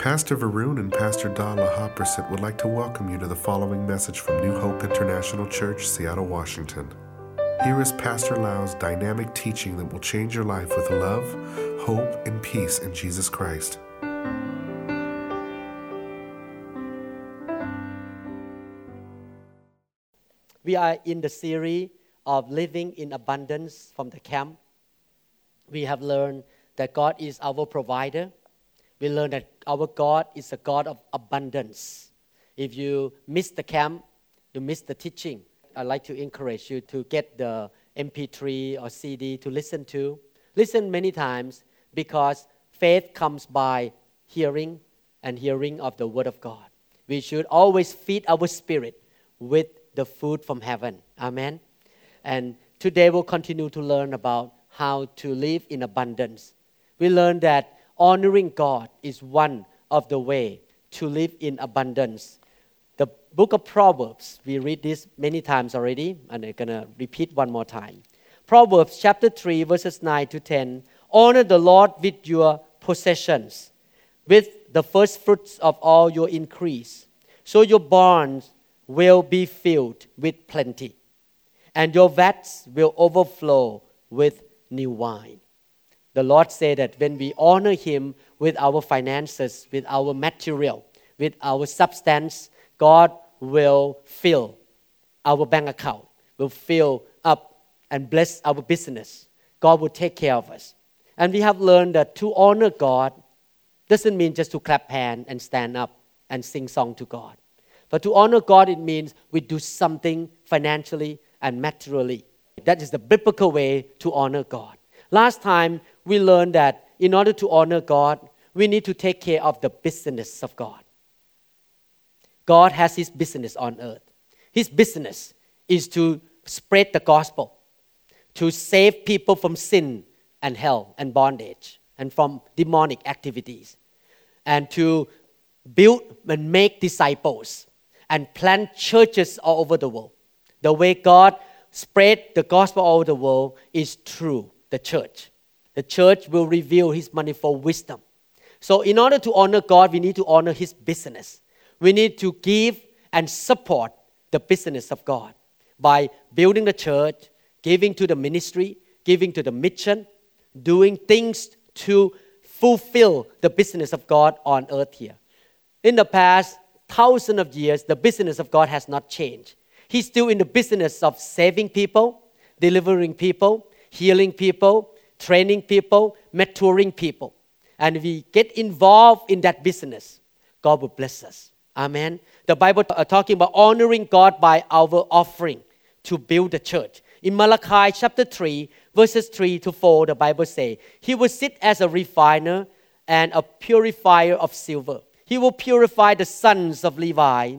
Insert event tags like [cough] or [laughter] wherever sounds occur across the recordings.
Pastor Varun and Pastor Dala Hopperset would like to welcome you to the following message from New Hope International Church, Seattle, Washington. Here is Pastor Lau's dynamic teaching that will change your life with love, hope, and peace in Jesus Christ. We are in the series of living in abundance from the camp. We have learned that God is our provider. We learned that our God is a God of abundance. If you miss the camp, you miss the teaching, I'd like to encourage you to get the MP3 or CD to listen to. Listen many times because faith comes by hearing and hearing of the Word of God. We should always feed our spirit with the food from heaven. Amen. And today we'll continue to learn about how to live in abundance. We learn that honoring God is one of the way to live in abundance. The book of Proverbs, we read this many times already, and I'm going to repeat one more time. Proverbs chapter 3, verses 9 to 10 Honor the Lord with your possessions, with the first fruits of all your increase, so your barns will be filled with plenty, and your vats will overflow with new wine. The Lord said that when we honor Him with our finances, with our material, with our substance, God will fill our bank account, will fill up and bless our business. God will take care of us. And we have learned that to honor God doesn't mean just to clap hands and stand up and sing song to God. But to honor God, it means we do something financially and materially. That is the biblical way to honor God. Last time we learn that in order to honor God, we need to take care of the business of God. God has his business on earth. His business is to spread the gospel, to save people from sin and hell and bondage and from demonic activities, and to build and make disciples and plant churches all over the world. The way God spread the gospel all over the world is through the church. The church will reveal his manifold wisdom. So, in order to honor God, we need to honor his business. We need to give and support the business of God by building the church, giving to the ministry, giving to the mission, doing things to fulfill the business of God on earth here. In the past thousand of years, the business of God has not changed. He's still in the business of saving people, delivering people, healing people, training people, maturing people. And we get involved in that business, God will bless us. Amen. The Bible are uh, talking about honoring God by our offering to build the church. In Malachi chapter 3, verses 3 to 4, the Bible say, He will sit as a refiner and a purifier of silver. He will purify the sons of Levi.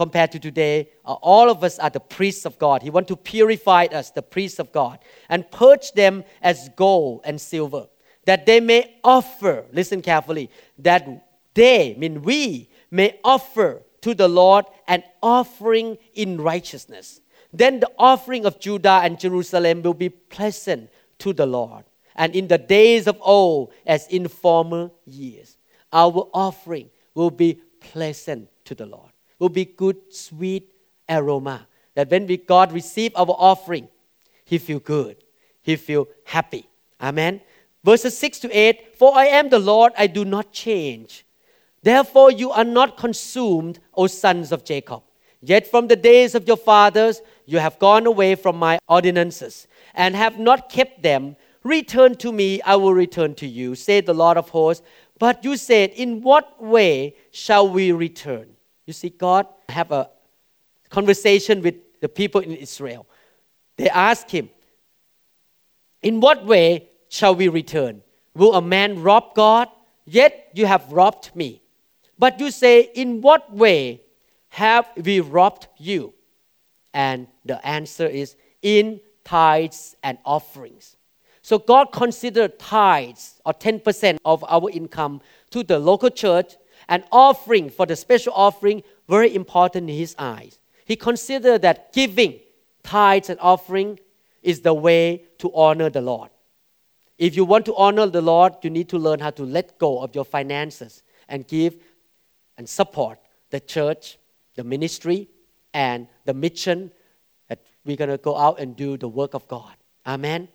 Compared to today, uh, all of us are the priests of God. He wants to purify us, the priests of God, and purge them as gold and silver, that they may offer, listen carefully, that they, mean we, may offer to the Lord an offering in righteousness. Then the offering of Judah and Jerusalem will be pleasant to the Lord. And in the days of old, as in former years, our offering will be pleasant to the Lord will be good, sweet aroma. That when we, God receive our offering, He feel good. He feel happy. Amen. Verses 6 to 8 For I am the Lord, I do not change. Therefore, you are not consumed, O sons of Jacob. Yet from the days of your fathers, you have gone away from my ordinances and have not kept them. Return to me, I will return to you, said the Lord of hosts. But you said, In what way shall we return? You see, God have a conversation with the people in Israel. They ask him, In what way shall we return? Will a man rob God? Yet you have robbed me. But you say, In what way have we robbed you? And the answer is, In tithes and offerings. So God considered tithes or 10% of our income to the local church an offering for the special offering very important in his eyes. He considered that giving tithes and offering is the way to honor the Lord. If you want to honor the Lord, you need to learn how to let go of your finances and give and support the church, the ministry, and the mission that we're going to go out and do the work of God. Amen.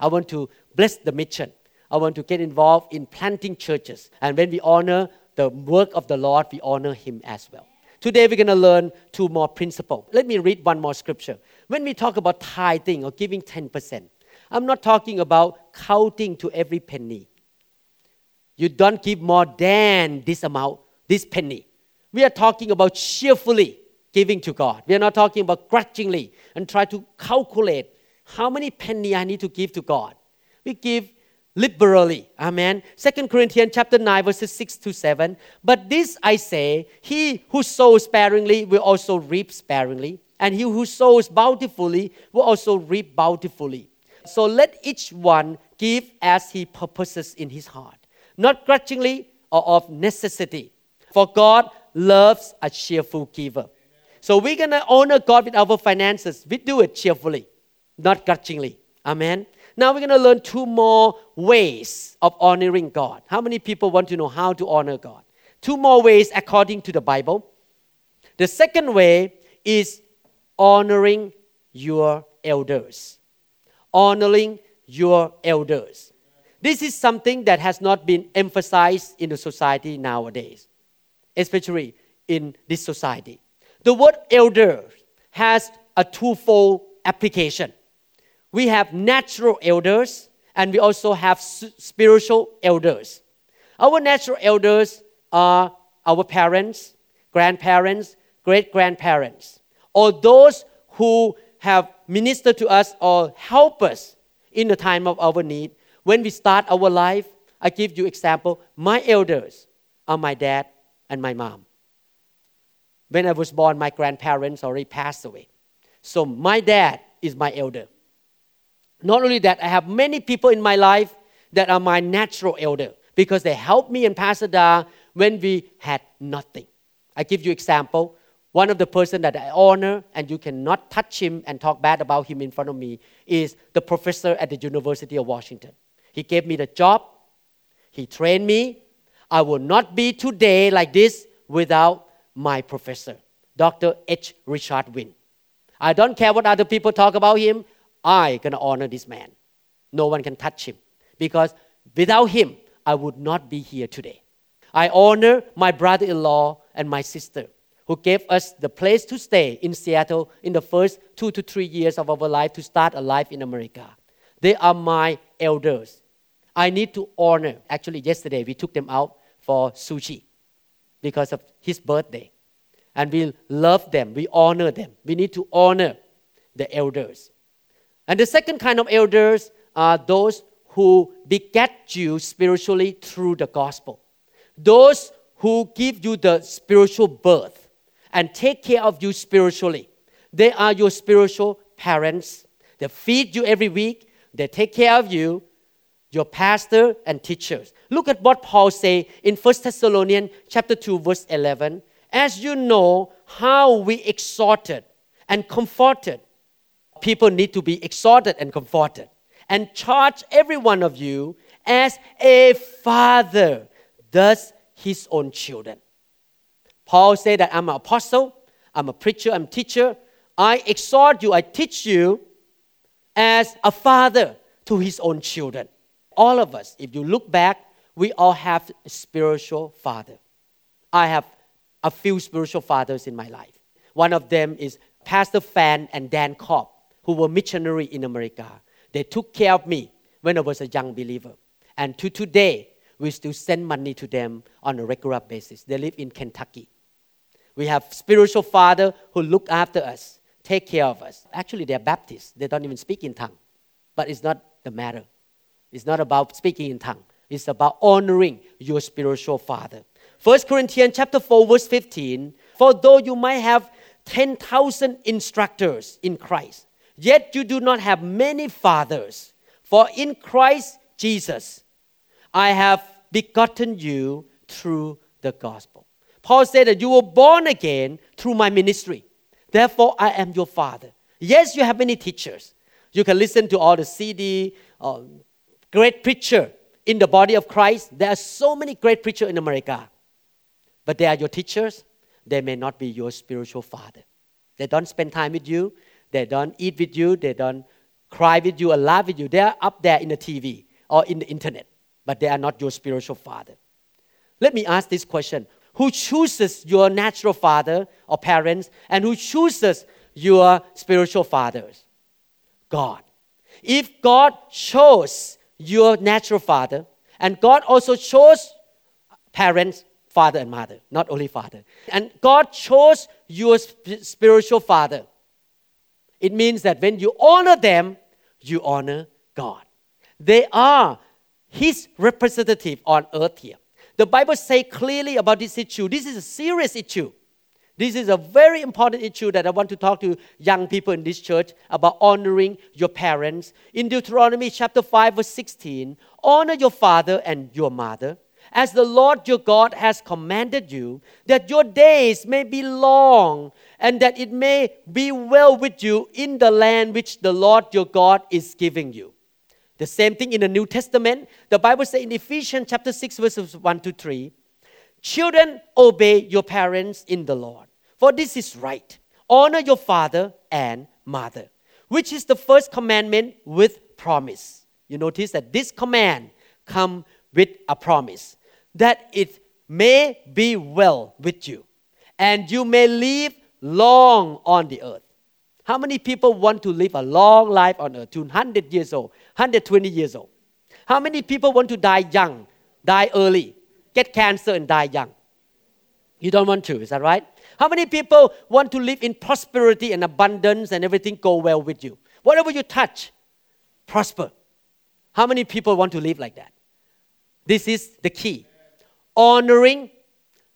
I want to bless the mission. I want to get involved in planting churches. And when we honor the work of the Lord, we honor Him as well. Today we're going to learn two more principles. Let me read one more scripture. When we talk about tithing or giving 10%, I'm not talking about counting to every penny. You don't give more than this amount, this penny. We are talking about cheerfully giving to God. We are not talking about grudgingly and try to calculate how many penny I need to give to God. We give liberally. Amen. Second Corinthians chapter 9, verses 6 to 7. But this I say, he who sows sparingly will also reap sparingly, and he who sows bountifully will also reap bountifully. So let each one give as he purposes in his heart, not grudgingly or of necessity. For God loves a cheerful giver. So we're gonna honor God with our finances. We do it cheerfully, not grudgingly. Amen. Now we're going to learn two more ways of honoring God. How many people want to know how to honor God? Two more ways according to the Bible. The second way is honoring your elders. Honoring your elders. This is something that has not been emphasized in the society nowadays, especially in this society. The word elder has a twofold application we have natural elders and we also have spiritual elders. Our natural elders are our parents, grandparents, great grandparents, or those who have ministered to us or help us in the time of our need. When we start our life, I give you example. My elders are my dad and my mom. When I was born, my grandparents already passed away. So my dad is my elder. Not only that, I have many people in my life that are my natural elder because they helped me in Pasadena when we had nothing. I give you example. One of the person that I honor and you cannot touch him and talk bad about him in front of me is the professor at the University of Washington. He gave me the job. He trained me. I will not be today like this without my professor, Dr. H. Richard Winn. I don't care what other people talk about him. I gonna honor this man. No one can touch him because without him, I would not be here today. I honor my brother-in-law and my sister who gave us the place to stay in Seattle in the first two to three years of our life to start a life in America. They are my elders. I need to honor. Actually, yesterday we took them out for sushi because of his birthday. And we love them, we honor them. We need to honor the elders. And the second kind of elders are those who beget you spiritually through the gospel. Those who give you the spiritual birth and take care of you spiritually. They are your spiritual parents. They feed you every week. They take care of you, your pastor and teachers. Look at what Paul say in 1 Thessalonians chapter 2 verse 11. As you know how we exhorted and comforted people need to be exhorted and comforted. And charge every one of you as a father does his own children. Paul said that I'm an apostle, I'm a preacher, I'm a teacher. I exhort you, I teach you as a father to his own children. All of us, if you look back, we all have a spiritual father. I have a few spiritual fathers in my life. One of them is Pastor Fan and Dan Cobb who were missionary in America. They took care of me when I was a young believer. And to today, we still send money to them on a regular basis. They live in Kentucky. We have spiritual father who look after us, take care of us. Actually, they're Baptists. They don't even speak in tongue. But it's not the matter. It's not about speaking in tongue. It's about honoring your spiritual father. 1 Corinthians chapter 4, verse 15. For though you might have 10,000 instructors in Christ, Yet you do not have many fathers, for in Christ Jesus I have begotten you through the gospel. Paul said that you were born again through my ministry. Therefore, I am your father. Yes, you have many teachers. You can listen to all the CD, um, great preacher in the body of Christ. There are so many great preachers in America. but they are your teachers, they may not be your spiritual father. They don't spend time with you, they don't eat with you, they don't cry with you or laugh with you. They are up there in the TV or in the internet, but they are not your spiritual father. Let me ask this question Who chooses your natural father or parents, and who chooses your spiritual fathers? God. If God chose your natural father, and God also chose parents, father and mother, not only father. And God chose your spiritual father. It means that when you honor them, you honor God. They are His representative on earth here. The Bible says clearly about this issue. This is a serious issue. This is a very important issue that I want to talk to young people in this church about honoring your parents. In Deuteronomy chapter 5, verse 16, honor your father and your mother, as the Lord your God has commanded you, that your days may be long and that it may be well with you in the land which the Lord your God is giving you. The same thing in the New Testament. The Bible says in Ephesians chapter 6, verses 1 to 3 Children, obey your parents in the Lord, for this is right. Honor your father and mother, which is the first commandment with promise. You notice that this command come with a promise that it may be well with you and you may live long on the earth. How many people want to live a long life on earth, 200 years old, 120 years old? How many people want to die young, die early? get cancer and die young. You don't want to, is that right? How many people want to live in prosperity and abundance and everything go well with you? Whatever you touch, prosper. How many people want to live like that? This is the key. Honoring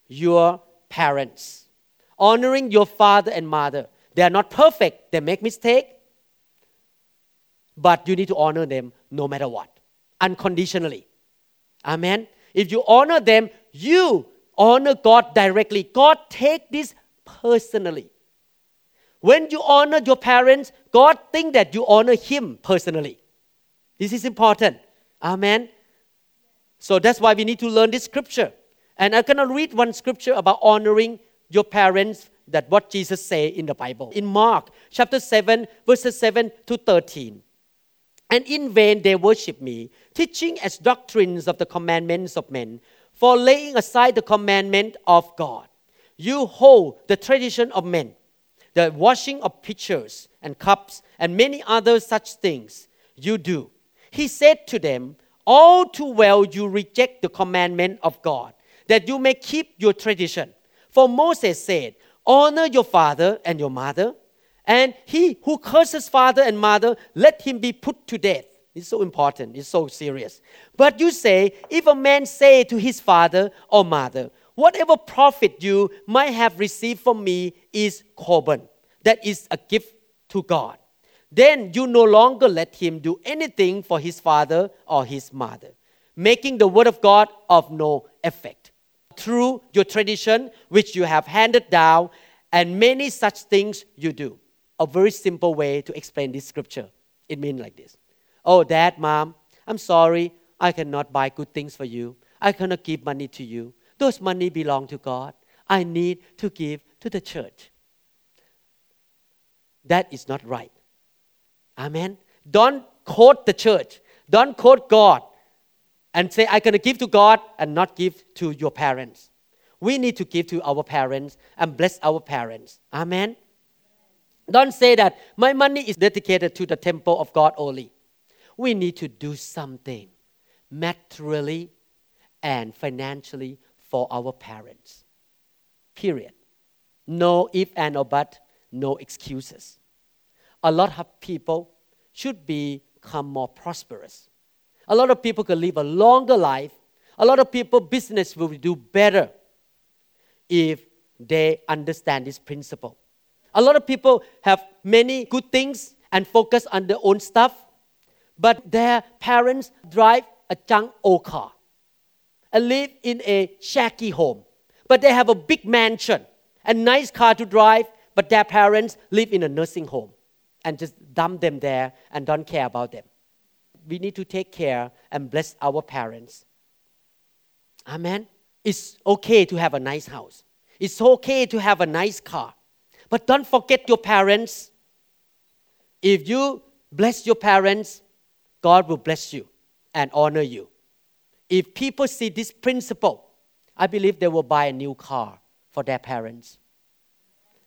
your parents. Honoring your father and mother. They are not perfect, they make mistake. But you need to honor them no matter what. Unconditionally. Amen. If you honor them, you honor God directly. God take this personally. When you honor your parents, God think that you honor him personally. This is important. Amen. So that's why we need to learn this scripture. And I'm going to read one scripture about honoring your parents that what Jesus say in the Bible. In Mark chapter 7 verses 7 to 13 and in vain they worship me, teaching as doctrines of the commandments of men, for laying aside the commandment of God. You hold the tradition of men, the washing of pitchers and cups, and many other such things you do. He said to them, All too well you reject the commandment of God, that you may keep your tradition. For Moses said, Honor your father and your mother and he who curses father and mother, let him be put to death. It's so important, it's so serious. But you say, if a man say to his father or mother, whatever profit you might have received from me is korban, that is a gift to God. Then you no longer let him do anything for his father or his mother, making the word of God of no effect. Through your tradition, which you have handed down, and many such things you do a very simple way to explain this scripture. It means like this Oh, dad, mom, I'm sorry, I cannot buy good things for you. I cannot give money to you. Those money belong to God. I need to give to the church. That is not right. Amen. Don't quote the church. Don't quote God and say, I'm going to give to God and not give to your parents. We need to give to our parents and bless our parents. Amen. Don't say that my money is dedicated to the temple of God only. We need to do something materially and financially for our parents. Period. No if and or but, no excuses. A lot of people should become more prosperous. A lot of people can live a longer life. A lot of people business will do better if they understand this principle. A lot of people have many good things and focus on their own stuff, but their parents drive a junk old car and live in a shaky home. But they have a big mansion, a nice car to drive, but their parents live in a nursing home and just dump them there and don't care about them. We need to take care and bless our parents. Amen. It's okay to have a nice house. It's okay to have a nice car. But don't forget your parents. If you bless your parents, God will bless you and honor you. If people see this principle, I believe they will buy a new car for their parents.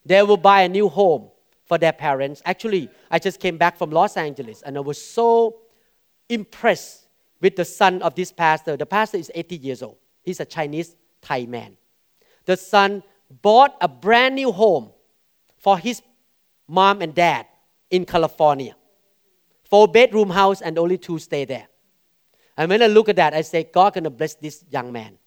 They will buy a new home for their parents. Actually, I just came back from Los Angeles and I was so impressed with the son of this pastor. The pastor is 80 years old. He's a Chinese Thai man. The son bought a brand new home for his mom and dad in California. Four bedroom house and only two stay there. And when I look at that, I say, God gonna bless this young man.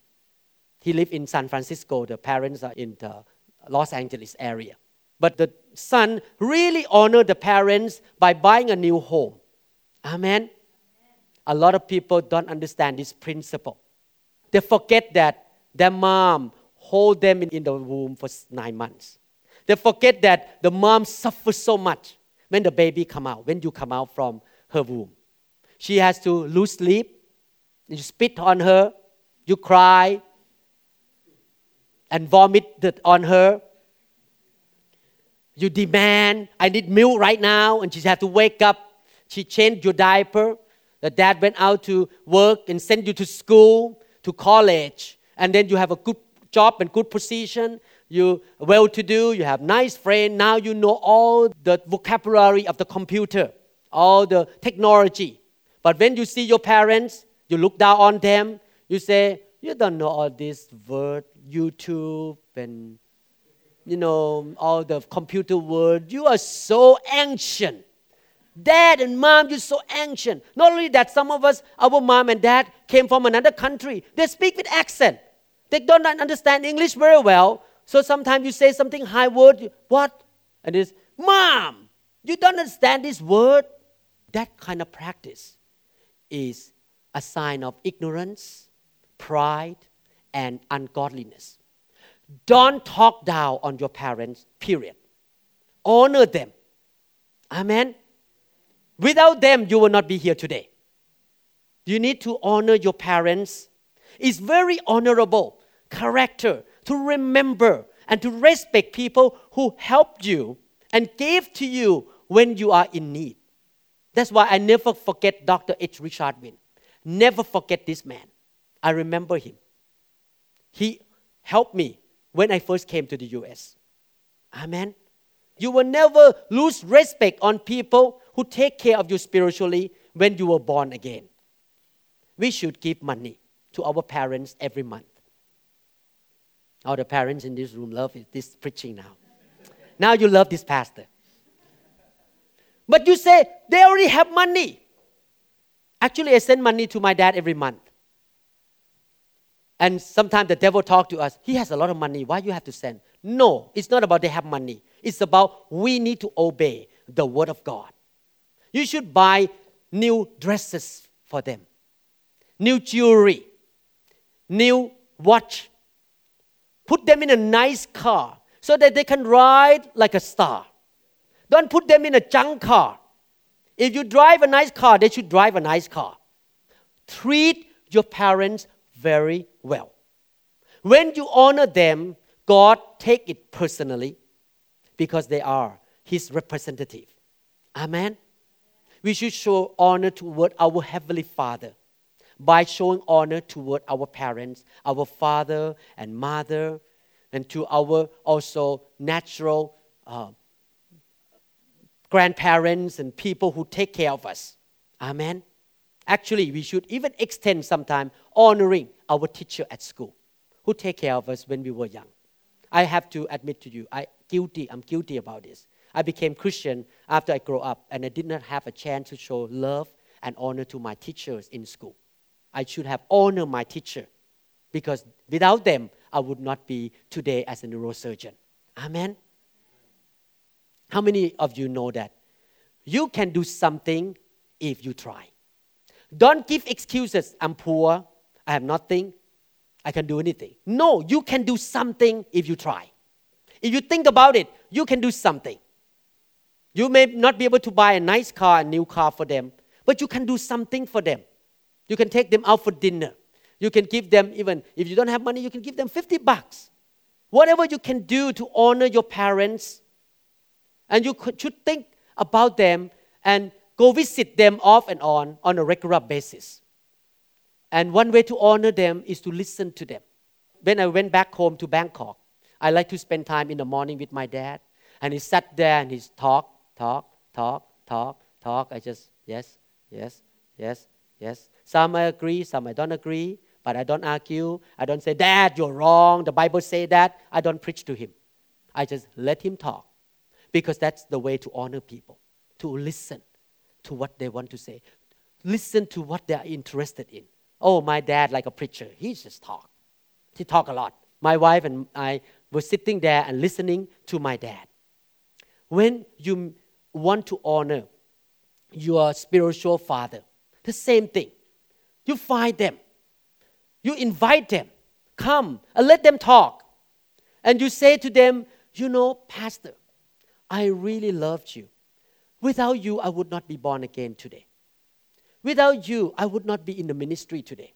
He live in San Francisco. The parents are in the Los Angeles area. But the son really honor the parents by buying a new home. Amen. A lot of people don't understand this principle. They forget that their mom hold them in, the womb for nine months. They forget that the mom suffers so much when the baby come out, when you come out from her womb. She has to lose sleep. You spit on her, you cry, and vomit on her. You demand, I need milk right now, and she has to wake up. She changed your diaper. The dad went out to work and sent you to school to college, and then you have a good job and good position, you well to do, you have nice friend, now you know all the vocabulary of the computer, all the technology. But when you see your parents, you look down on them, you say, you don't know all this word, YouTube and you know all the computer word. You are so ancient. Dad and mom, you're so ancient. Not only that, some of us, our mom and dad came from another country. They speak with accent. They don't understand English very well. So sometimes you say something high word, what? And it's, Mom, you don't understand this word. That kind of practice is a sign of ignorance, pride, and ungodliness. Don't talk down on your parents, period. Honor them. Amen. Without them, you will not be here today. You need to honor your parents. It's very honorable character to remember and to respect people who helped you and gave to you when you are in need. That's why I never forget Dr. H. Richard Winn. Never forget this man. I remember him. He helped me when I first came to the US. Amen. You will never lose respect on people who take care of you spiritually when you were born again. We should give money to our parents every month. All the parents in this room love this preaching now. Now you love this pastor. But you say, they already have money. Actually, I send money to my dad every month. And sometimes the devil talk to us, he has a lot of money, why you have to send? No, it's not about they have money. It's about we need to obey the word of God. You should buy new dresses for them, new jewelry, new watch. Put them in a nice car so that they can ride like a star. Don't put them in a junk car. If you drive a nice car, they should drive a nice car. Treat your parents very well. When you honor them, God take it personally because they are his representative. Amen we should show honor toward our Heavenly Father by showing honor toward our parents, our father and mother, and to our also natural uh, grandparents and people who take care of us. Amen. Actually, we should even extend sometime honoring our teacher at school who take care of us when we were young. I have to admit to you, I guilty, I'm guilty about this. I became Christian after I grew up, and I did not have a chance to show love and honor to my teachers in school. I should have honored my teacher because without them, I would not be today as a neurosurgeon. Amen. How many of you know that? You can do something if you try. Don't give excuses. I'm poor. I have nothing. I can do anything. No, you can do something if you try. If you think about it, you can do something. You may not be able to buy a nice car, a new car for them, but you can do something for them. You can take them out for dinner. You can give them even, if you don't have money, you can give them 50 bucks. Whatever you can do to honor your parents. And you should think about them and go visit them off and on on a regular basis. And one way to honor them is to listen to them. When I went back home to Bangkok, I like to spend time in the morning with my dad. And he sat there and he's talk, talk, talk, talk, talk. I just, yes, yes, yes, yes. Some I agree, some I don't agree, but I don't argue. I don't say, Dad, you're wrong. The Bible say that. I don't preach to him. I just let him talk because that's the way to honor people, to listen to what they want to say, listen to what they are interested in. Oh, my dad, like a preacher, he just talk. He talk a lot. My wife and I were sitting there and listening to my dad. When you want to honor your spiritual father, the same thing. You find them, you invite them, come and let them talk. And you say to them, You know, Pastor, I really loved you. Without you, I would not be born again today. Without you, I would not be in the ministry today.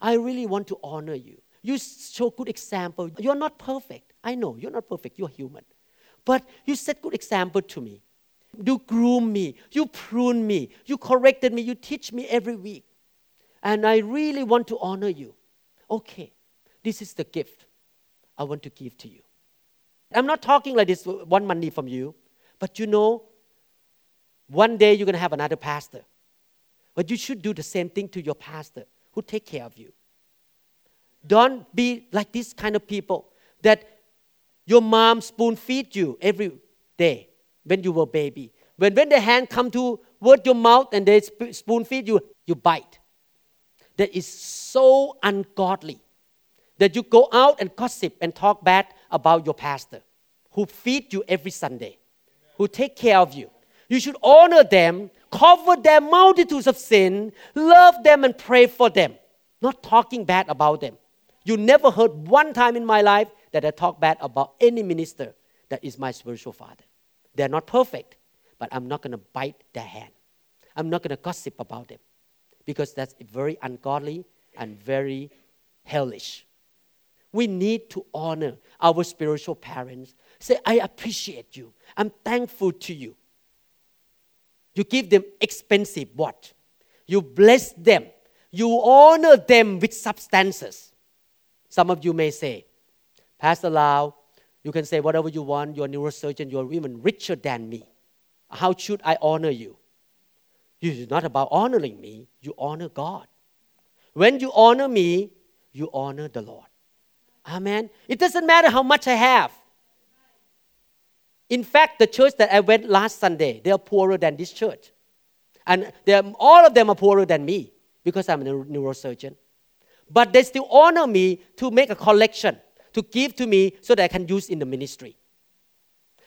I really want to honor you. You show good example. You're not perfect. I know you're not perfect. You're human. But you set good example to me. You groom me. You prune me. You corrected me. You teach me every week. And I really want to honor you. Okay, this is the gift I want to give to you. I'm not talking like this, one money from you. But you know, one day you're going to have another pastor. But you should do the same thing to your pastor who take care of you. Don't be like this kind of people that your mom spoon feed you every day when you were baby. When, when the hand come to word your mouth and they spoon feed you, you bite. That is so ungodly that you go out and gossip and talk bad about your pastor who feed you every Sunday, who take care of you. You should honor them, cover their multitudes of sin, love them and pray for them, not talking bad about them. You never heard one time in my life that I talk bad about any minister that is my spiritual father. They're not perfect, but I'm not going to bite their hand. I'm not going to gossip about them because that's very ungodly and very hellish. We need to honor our spiritual parents. Say, I appreciate you. I'm thankful to you. You give them expensive what? You bless them. You honor them with substances. Some of you may say, Pastor Lau, you can say whatever you want. You're a neurosurgeon. You're even richer than me. How should I honor you? It's not about honoring me. You honor God. When you honor me, you honor the Lord. Amen. It doesn't matter how much I have. In fact, the church that I went last Sunday, they are poorer than this church. And all of them are poorer than me because I'm a neurosurgeon. But they still honor me to make a collection, to give to me so that I can use in the ministry.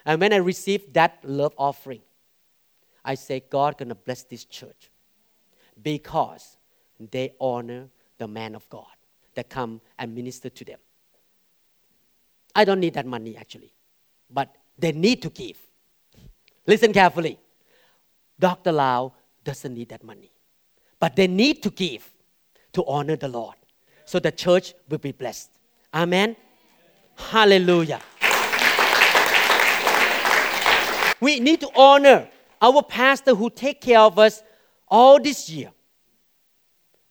And when I received that love offering, I say, God gonna bless this church because they honor the man of God that come and minister to them. I don't need that money actually, but they need to give. Listen carefully. Dr. Lau doesn't need that money, but they need to give to honor the Lord so the church will be blessed. Amen. Hallelujah. We need to honor our pastor who take care of us all this year.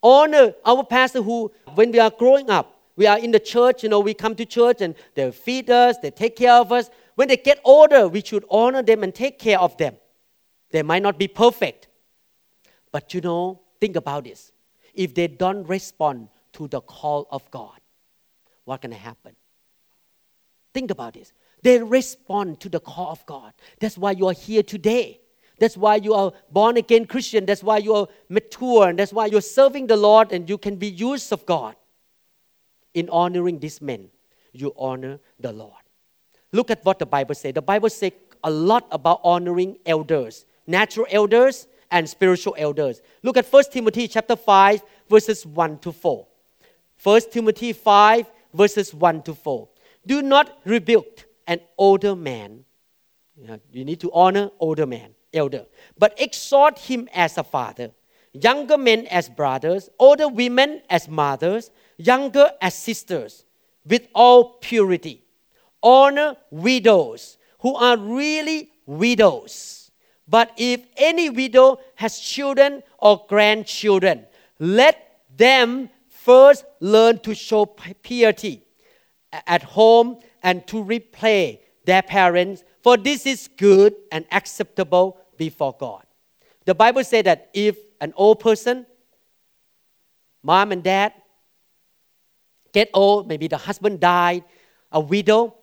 Honor our pastor who, when we are growing up, we are in the church, you know, we come to church and they feed us, they take care of us. When they get older, we should honor them and take care of them. They might not be perfect. But you know, think about this. If they don't respond to the call of God, what can happen? Think about this. They respond to the call of God. That's why you are here today. That's why you are born again Christian. That's why you are mature. And that's why you're serving the Lord and you can be used of God. In honoring these men, you honor the Lord. Look at what the Bible says. The Bible says a lot about honoring elders, natural elders and spiritual elders. Look at 1 Timothy chapter 5, verses 1 to 4. 1 Timothy 5, verses 1 to 4. Do not rebuke an older man. You need to honor older man elder, but exhort him as a father. younger men as brothers, older women as mothers, younger as sisters, with all purity. Honor widows who are really widows. But if any widow has children or grandchildren, let them first learn to show piety at home and to repay their parents, for this is good and acceptable before God. The Bible says that if an old person, mom and dad, get old, maybe the husband died, a widow,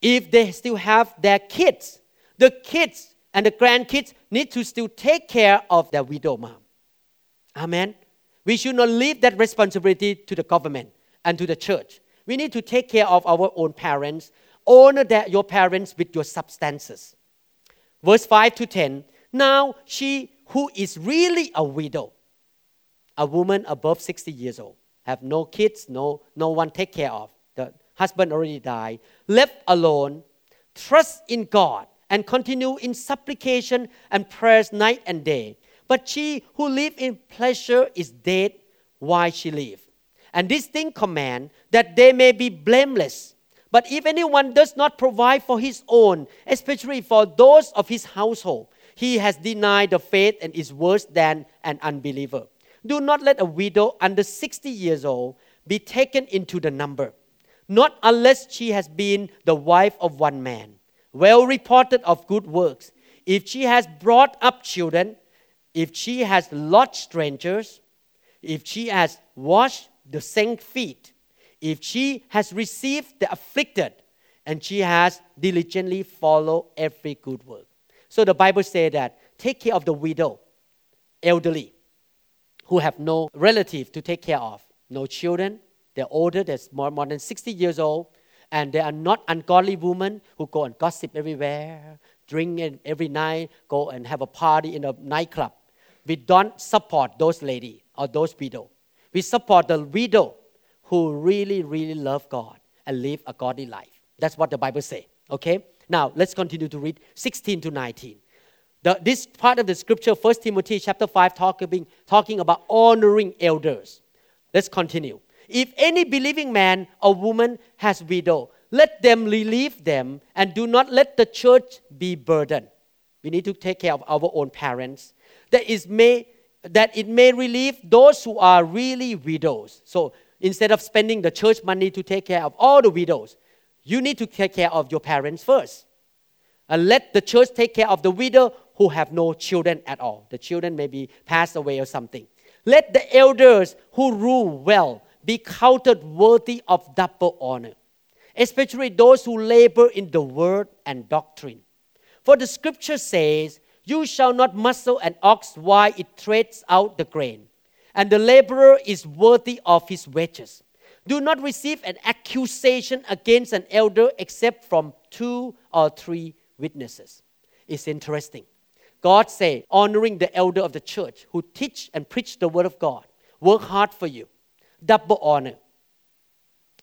if they still have their kids, the kids and the grandkids need to still take care of their widow mom. Amen. We should not leave that responsibility to the government and to the church. We need to take care of our own parents. Honor that your parents with your substances. Verse 5 to 10. Now she who is really a widow, a woman above 60 years old, have no kids, no, no one take care of. Husband already died, left alone, trust in God and continue in supplication and prayers night and day. But she who live in pleasure is dead while she live. And this thing command that they may be blameless. But if anyone does not provide for his own, especially for those of his household, he has denied the faith and is worse than an unbeliever. Do not let a widow under 60 years old be taken into the number, not unless she has been the wife of one man, well reported of good works. If she has brought up children, if she has lodged strangers, if she has washed the saint feet, if she has received the afflicted, and she has diligently followed every good work. So the Bible says that take care of the widow, elderly, who have no relative to take care of, no children, they're older, they're more, more than 60 years old, and they are not ungodly women who go and gossip everywhere, drink every night, go and have a party in a nightclub. We don't support those ladies or those widow. We support the widow who really, really love God and live a godly life. That's what the Bible says. Okay? Now, let's continue to read 16 to 19. The, this part of the scripture, 1 Timothy chapter 5, talking, talking about honoring elders. Let's continue. If any believing man or woman has widow, let them relieve them and do not let the church be burdened. We need to take care of our own parents. That is may that it may relieve those who are really widows. So instead of spending the church money to take care of all the widows, you need to take care of your parents first. And let the church take care of the widow who have no children at all. The children may be passed away or something. Let the elders who rule well be counted worthy of double honor, especially those who labor in the word and doctrine. For the scripture says, You shall not muzzle an ox while it treads out the grain, and the laborer is worthy of his wages. Do not receive an accusation against an elder except from two or three witnesses. It's interesting. God say, honoring the elder of the church who teach and preach the word of God. Work hard for you. Double honor.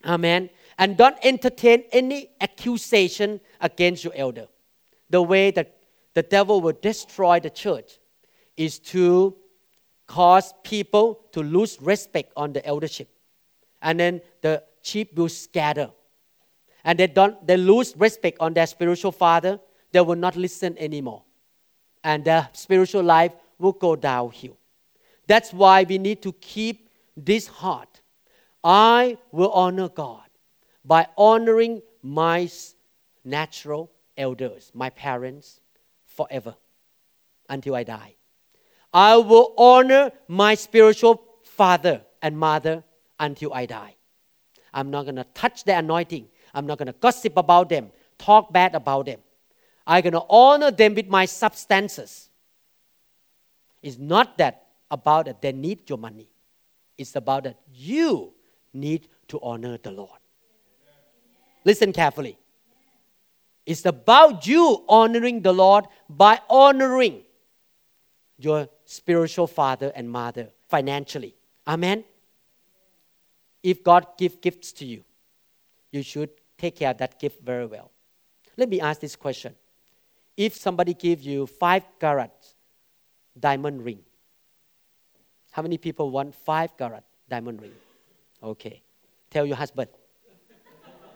Amen. And don't entertain any accusation against your elder. The way that the devil will destroy the church is to cause people to lose respect on the eldership and then the sheep will scatter. And they, don't, they lose respect on their spiritual father, they will not listen anymore. And their spiritual life will go downhill. That's why we need to keep this heart. I will honor God by honoring my natural elders, my parents, forever until I die. I will honor my spiritual father and mother until I die. I'm not going to touch the anointing. I'm not going to gossip about them, talk bad about them. I'm going to honor them with my substances. It's not that about that they need your money. It's about that you need to honor the Lord. Listen carefully. It's about you honoring the Lord by honoring your spiritual father and mother financially. Amen if God gives gifts to you, you should take care of that gift very well. Let me ask this question. If somebody give you five carat diamond ring, How many people want five carat diamond ring? Okay. Tell your husband.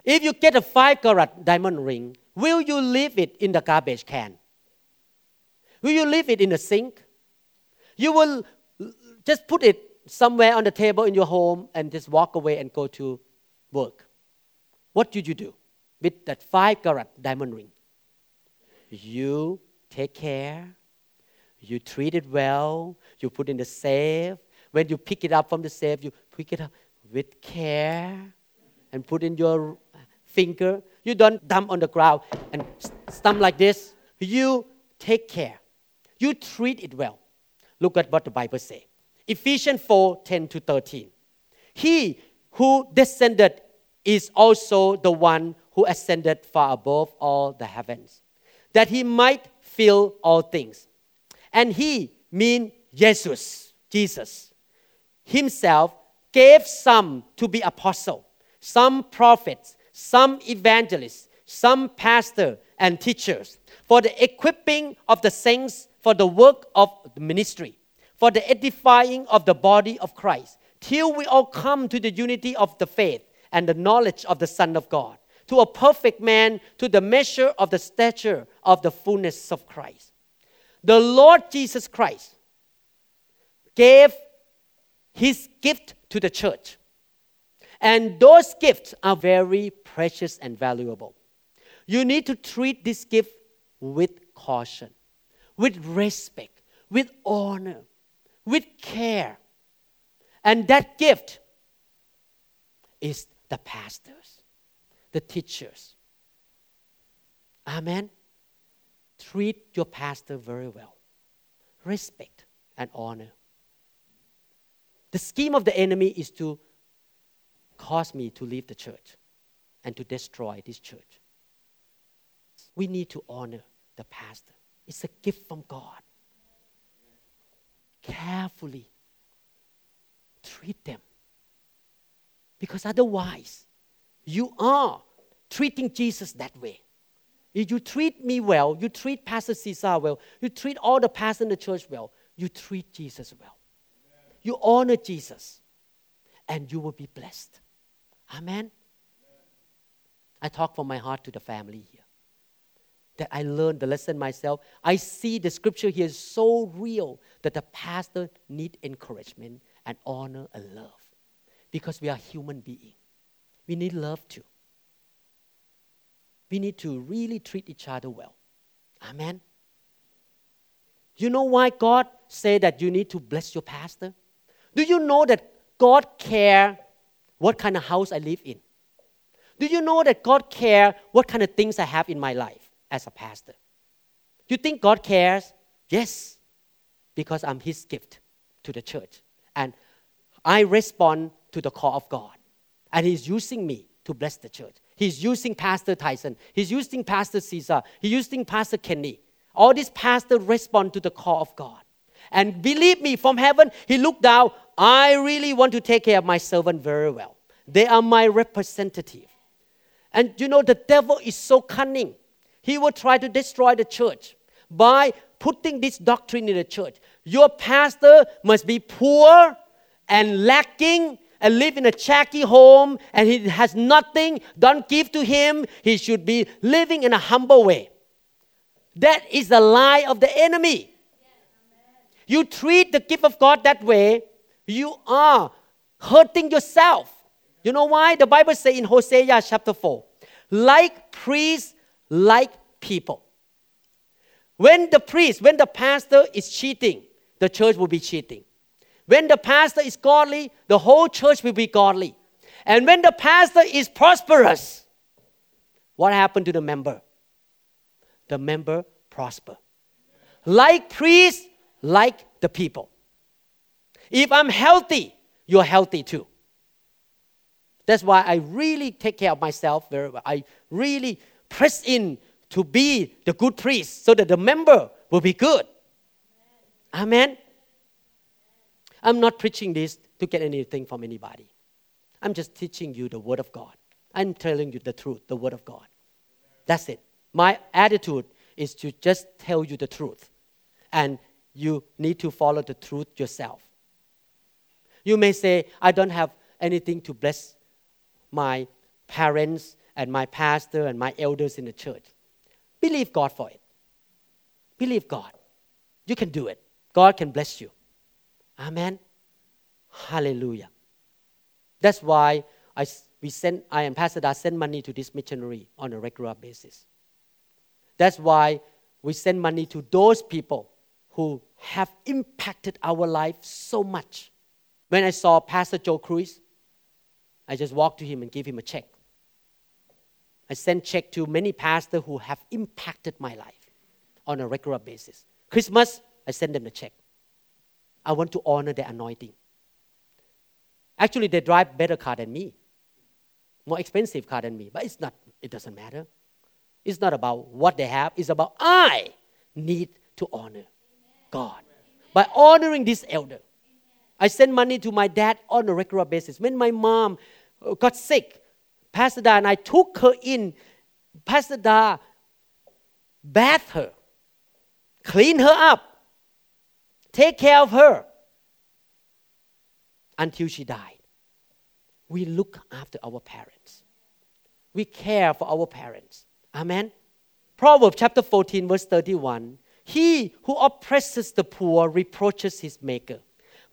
if you get a five carat diamond ring, will you leave it in the garbage can? Will you leave it in the sink? You will just put it somewhere on the table in your home and just walk away and go to work. What did you do with that five carat diamond ring? You take care, you treat it well, you put in the safe. When you pick it up from the safe, you pick it up with care and put in your finger. You don't dump on the ground and stump like this. You take care. You treat it well. Look at what the Bible says. Ephesians 4 10 to 13. He who descended is also the one who ascended far above all the heavens, that he might fill all things. And he, mean Jesus, Jesus, himself gave some to be apostle, some prophets, some evangelists, some pastor and teachers for the equipping of the saints for the work of the ministry, for the edifying of the body of Christ, till we all come to the unity of the faith and the knowledge of the Son of God, to a perfect man, to the measure of the stature of the fullness of Christ. The Lord Jesus Christ gave his gift to the church. And those gifts are very precious and valuable. You need to treat this gift with caution, with respect, with honor, with care. And that gift is the pastors, the teachers. Amen. Treat your pastor very well. Respect and honor. The scheme of the enemy is to cause me to leave the church and to destroy this church. We need to honor the pastor. It's a gift from God. Carefully treat them. Because otherwise, you are treating Jesus that way. If you treat me well, you treat Pastor Caesar well, you treat all the pastors in the church well, you treat Jesus well. You honor Jesus, and you will be blessed. Amen. I talk from my heart to the family here. That I learned the lesson myself. I see the scripture here is so real that the pastor need encouragement and honor and love. Because we are human beings. We need love too. We need to really treat each other well. Amen. You know why God said that you need to bless your pastor? Do you know that God care what kind of house I live in? Do you know that God care what kind of things I have in my life as a pastor? Do you think God cares? Yes, because I'm His gift to the church. And I respond to the call of God. And He's using me to bless the church. He's using Pastor Tyson. He's using Pastor Caesar. He's using Pastor Kenny. All these pastors respond to the call of God. And believe me, from heaven, he looked down. I really want to take care of my servant very well. They are my representative. And you know, the devil is so cunning. He will try to destroy the church by putting this doctrine in the church. Your pastor must be poor and lacking and live in a shacky home and he has nothing. Don't give to him. He should be living in a humble way. That is the lie of the enemy you treat the gift of God that way, you are hurting yourself. You know why? The Bible says in Hosea chapter 4 like priests, like people. When the priest, when the pastor is cheating, the church will be cheating. When the pastor is godly, the whole church will be godly. And when the pastor is prosperous, what happened to the member? The member prosper. Like priests, like the people. If I'm healthy, you're healthy too. That's why I really take care of myself very well. I really press in to be the good priest so that the member will be good. Amen. I'm not preaching this to get anything from anybody. I'm just teaching you the Word of God. I'm telling you the truth, the Word of God. That's it. My attitude is to just tell you the truth. And you need to follow the truth yourself. You may say, I don't have anything to bless my parents and my pastor and my elders in the church. Believe God for it. Believe God. You can do it. God can bless you. Amen. Hallelujah. That's why I, we send, I and Pastor Da send money to this missionary on a regular basis. That's why we send money to those people who have impacted our life so much. When I saw Pastor Joe Cruz, I just walked to him and gave him a check. I sent check to many pastors who have impacted my life on a regular basis. Christmas, I send them a check. I want to honor their anointing. Actually, they drive better car than me, more expensive car than me, but it's not, it doesn't matter. It's not about what they have, it's about I need to honor God. By honoring this elder, I send money to my dad on a regular basis. When my mom uh, got sick, Pastor Da and I took her in. Pastor Da bathed her, clean her up, take care of her until she died. We look after our parents. We care for our parents. Amen. Proverbs chapter 14, verse 31. He who oppresses the poor reproaches his maker,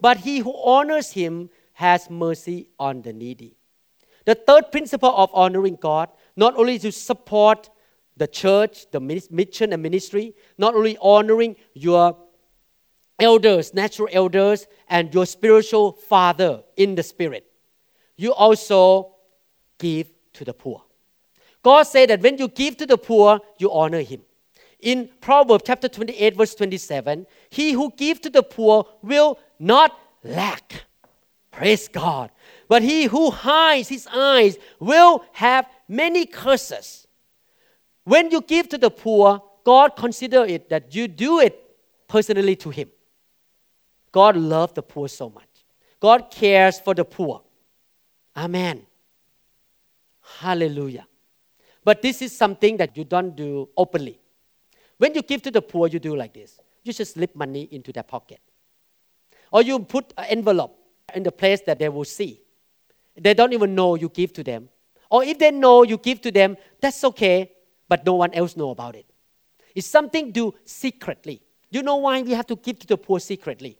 but he who honors him has mercy on the needy. The third principle of honoring God, not only to support the church, the mission and ministry, not only honoring your elders, natural elders, and your spiritual father in the spirit, you also give to the poor. God said that when you give to the poor, you honor him. In Proverbs chapter 28, verse 27, he who gives to the poor will not lack. Praise God. But he who hides his eyes will have many curses. When you give to the poor, God consider it that you do it personally to him. God loves the poor so much. God cares for the poor. Amen. Hallelujah. But this is something that you don't do openly. When you give to the poor, you do like this. You just slip money into their pocket. Or you put an envelope in the place that they will see. They don't even know you give to them. Or if they know you give to them, that's okay, but no one else know about it. It's something do secretly. You know why we have to give to the poor secretly?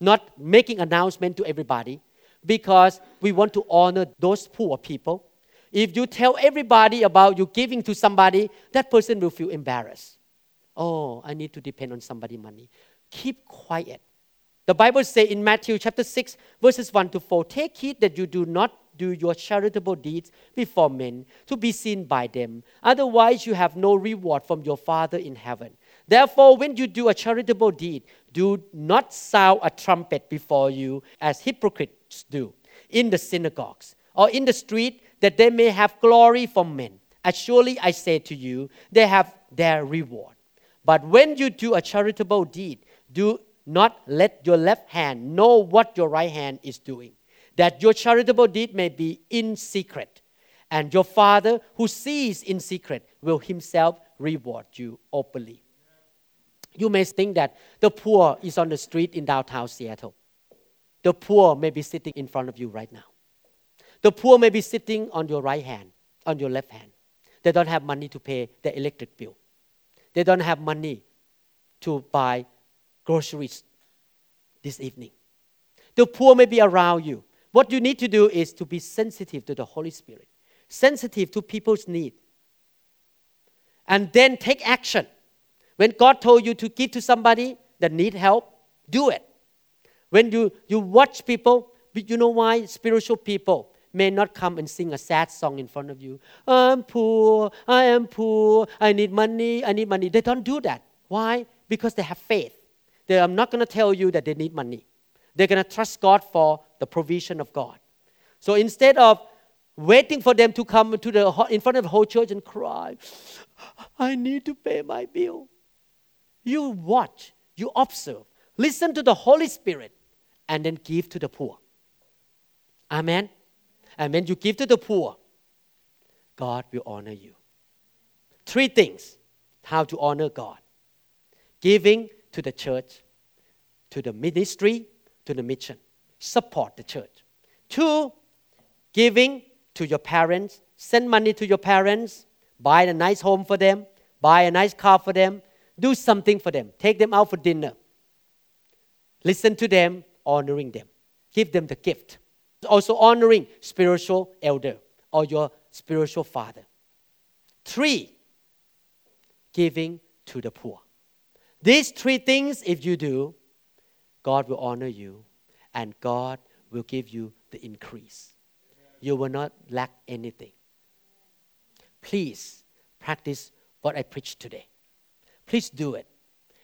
Not making announcement to everybody, because we want to honor those poor people. If you tell everybody about you giving to somebody, that person will feel embarrassed. Oh, I need to depend on somebody money. Keep quiet. The Bible says in Matthew chapter 6, verses 1 to 4 Take heed that you do not do your charitable deeds before men to be seen by them. Otherwise, you have no reward from your Father in heaven. Therefore, when you do a charitable deed, do not sound a trumpet before you as hypocrites do in the synagogues or in the street, that they may have glory from men. As surely I say to you, they have their reward. But when you do a charitable deed, do not let your left hand know what your right hand is doing, that your charitable deed may be in secret. And your Father who sees in secret will himself reward you openly. You may think that the poor is on the street in downtown Seattle. The poor may be sitting in front of you right now. The poor may be sitting on your right hand, on your left hand. They don't have money to pay the electric bill. They don't have money to buy groceries this evening. The poor may be around you. What you need to do is to be sensitive to the Holy Spirit, sensitive to people's need, and then take action. When God told you to give to somebody that need help, do it. When you, you watch people, you know why spiritual people may not come and sing a sad song in front of you. I'm poor, I am poor, I need money, I need money. They don't do that. Why? Because they have faith. They are not going to tell you that they need money. They're going to trust God for the provision of God. So instead of waiting for them to come to the, in front of the whole church and cry, I need to pay my bill. You watch, you observe, listen to the Holy Spirit, and then give to the poor. Amen. And when you give to the poor, God will honor you. Three things how to honor God giving to the church, to the ministry, to the mission. support the church. Two, giving to your parents. Send money to your parents. Buy a nice home for them. Buy a nice car for them. Do something for them. Take them out for dinner. Listen to them, honoring them. Give them the gift. Also honoring spiritual elder or your spiritual father. Three, giving to the poor. These three things, if you do, God will honor you and God will give you the increase. You will not lack anything. Please practice what I preached today. Please do it.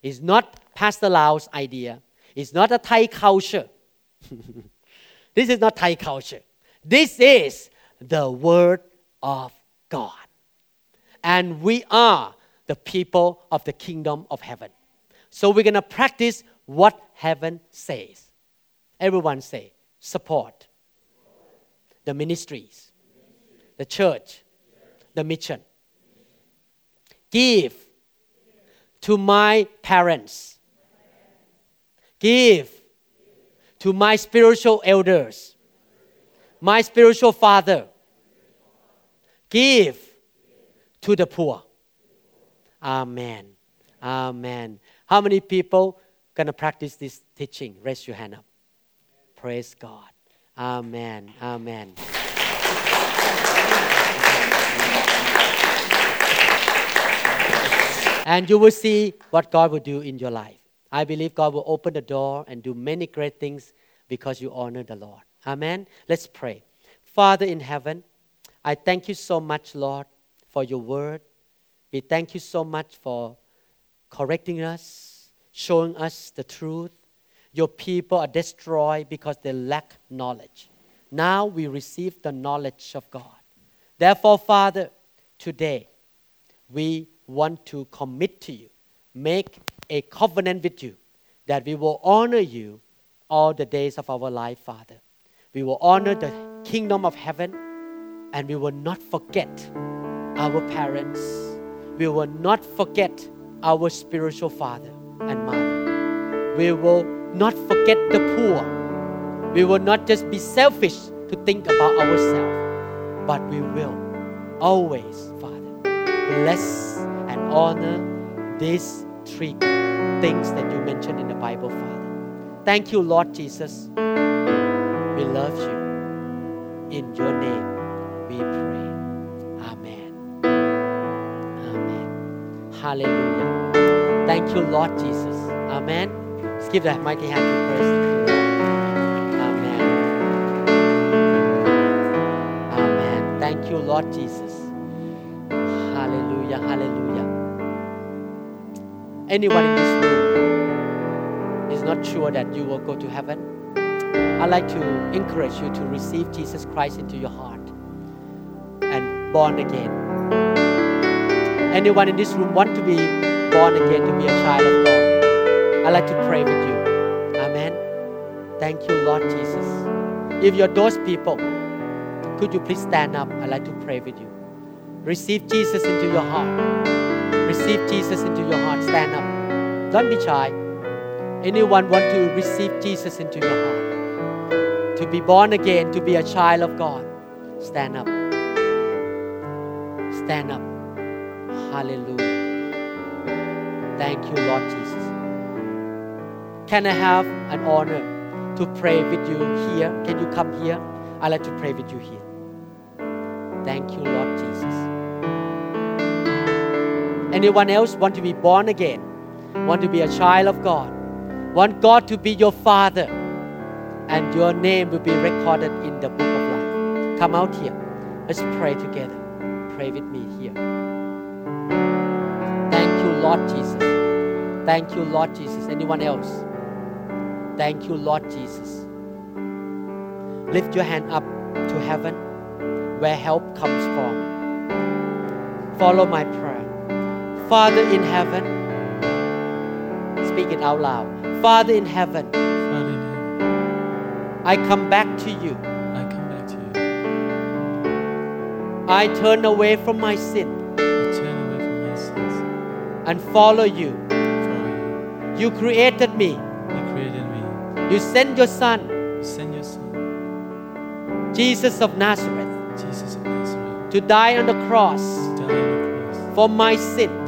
It's not Pastor Lau's idea. It's not a Thai culture. [laughs] this is not Thai culture. This is the Word of God. And we are the people of the kingdom of heaven. So we're going to practice what heaven says. Everyone say, support the ministries, the church, the mission. Give to my parents. Give to my spiritual elders, my spiritual father. Give to the poor. Amen. Amen. How many people gonna practice this teaching? Raise your hand up. Praise God. Amen. Amen. And you will see what God will do in your life. I believe God will open the door and do many great things because you honor the Lord. Amen. Let's pray. Father in heaven, I thank you so much, Lord, for your word. We thank you so much for correcting us, showing us the truth. Your people are destroyed because they lack knowledge. Now we receive the knowledge of God. Therefore, Father, today we want to commit to you, make a covenant with you that we will honor you all the days of our life, Father. We will honor the kingdom of heaven and we will not forget our parents. We will not forget our spiritual father and mother. We will not forget the poor. We will not just be selfish to think about ourselves, but we will always, Father, bless and honor these three things that you mentioned in the Bible, Father. Thank you, Lord Jesus. We love you. In your name we pray. Amen. Amen. Hallelujah. Thank you, Lord Jesus. Amen. Let's give that mighty hand to praise. Amen. Amen. Thank you, Lord Jesus. Hallelujah. Hallelujah. Anyone in this room is not sure that you will go to heaven, I'd like to encourage you to receive Jesus Christ into your heart and born again. Anyone in this room want to be born again, to be a child of God? I'd like to pray with you. Amen. Thank you, Lord Jesus. If you're those people, could you please stand up? I'd like to pray with you. Receive Jesus into your heart. Receive Jesus into your heart. Stand up. Don't be shy. Anyone want to receive Jesus into your heart? To be born again, to be a child of God. Stand up. Stand up. Hallelujah. Thank you, Lord Jesus. Can I have an honor to pray with you here? Can you come here? I'd like to pray with you here. Thank you, Lord Jesus. Anyone else want to be born again? Want to be a child of God? Want God to be your father? And your name will be recorded in the book of life. Come out here. Let's pray together. Pray with me here. Thank you, Lord Jesus. Thank you, Lord Jesus. Anyone else? Thank you, Lord Jesus. Lift your hand up to heaven where help comes from. Follow my prayer. Father in heaven, speak it out loud. Father in heaven, Father in heaven, I come back to you. I come back to you. I turn away from my sin I turn away from my sins. and follow you. Follow you. You created me. You created me. You sent your son You sent your son. Jesus of Nazareth, Jesus of Nazareth, to die on the cross die on the cross for my sin.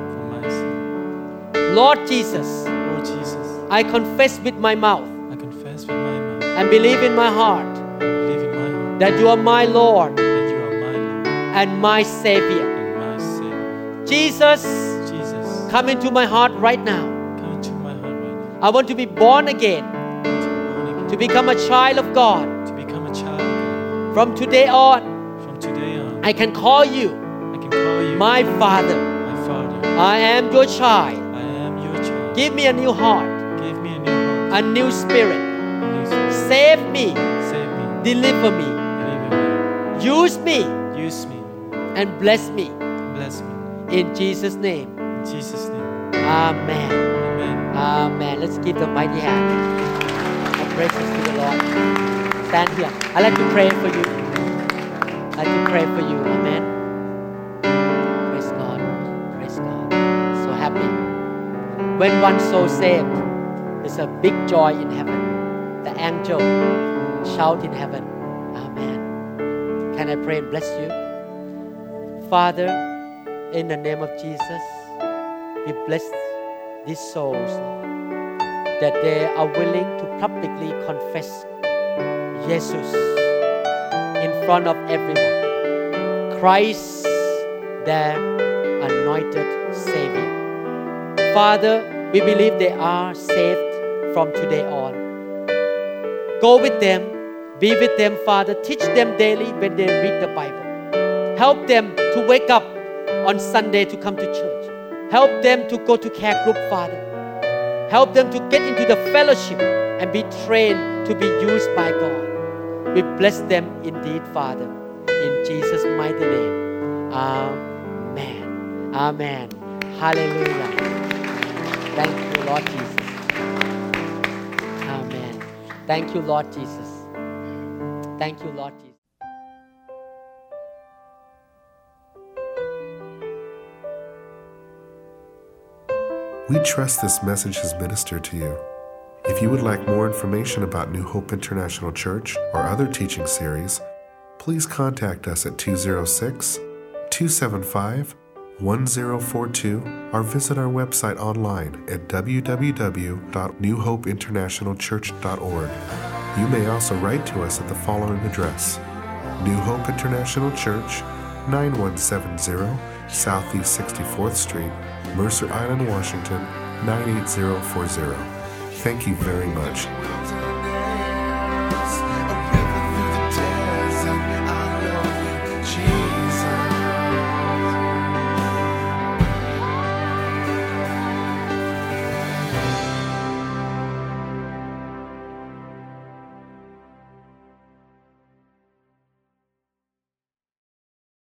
For my sin. Lord Jesus, Lord Jesus, I confess with my mouth I confess with my mouth and believe in my heart and believe in my heart that you are my Lord that you are my Lord and my Savior. and my Savior. Jesus, Jesus, come into my heart right now. come into my heart right now. I want to be born again, want to be born again, to become a child of God. to become a child of From today on, God. From today on, I can call you I can call you my Father. my Father. I am your child. Give me a new heart, Give me a new heart, a new spirit. a new spirit. Save me, Save me, deliver me, deliver use me, me, use me, and bless me. bless me. In Jesus' name, In Jesus' name, Amen. Amen. Amen. Let's give the mighty hand. And praises to the Lord. Stand here. I'd like to pray for you. I'd like to pray for you. Amen. When one soul saved, there's a big joy in heaven. The angel shout in heaven. Amen. Can I pray and bless you? Father, in the name of Jesus, we bless these souls that they are willing to publicly confess Jesus in front of everyone. Christ, their anointed Savior. Father, we believe they are saved from today on. Go with them, be with them, Father. Teach them daily when they read the Bible. Help them to wake up on Sunday to come to church. Help them to go to care group, Father. Help them to get into the fellowship and be trained to be used by God. We bless them indeed, Father. In Jesus' mighty name. Amen. Amen. Hallelujah. Thank you, Lord Jesus. Amen. Thank you, Lord Jesus. Thank you, Lord Jesus. We trust this message has ministered to you. If you would like more information about New Hope International Church or other teaching series, please contact us at 206 275 1042 or visit our website online at www.newhopeinternationalchurch.org. You may also write to us at the following address New Hope International Church, 9170 Southeast 64th Street, Mercer Island, Washington 98040. Thank you very much.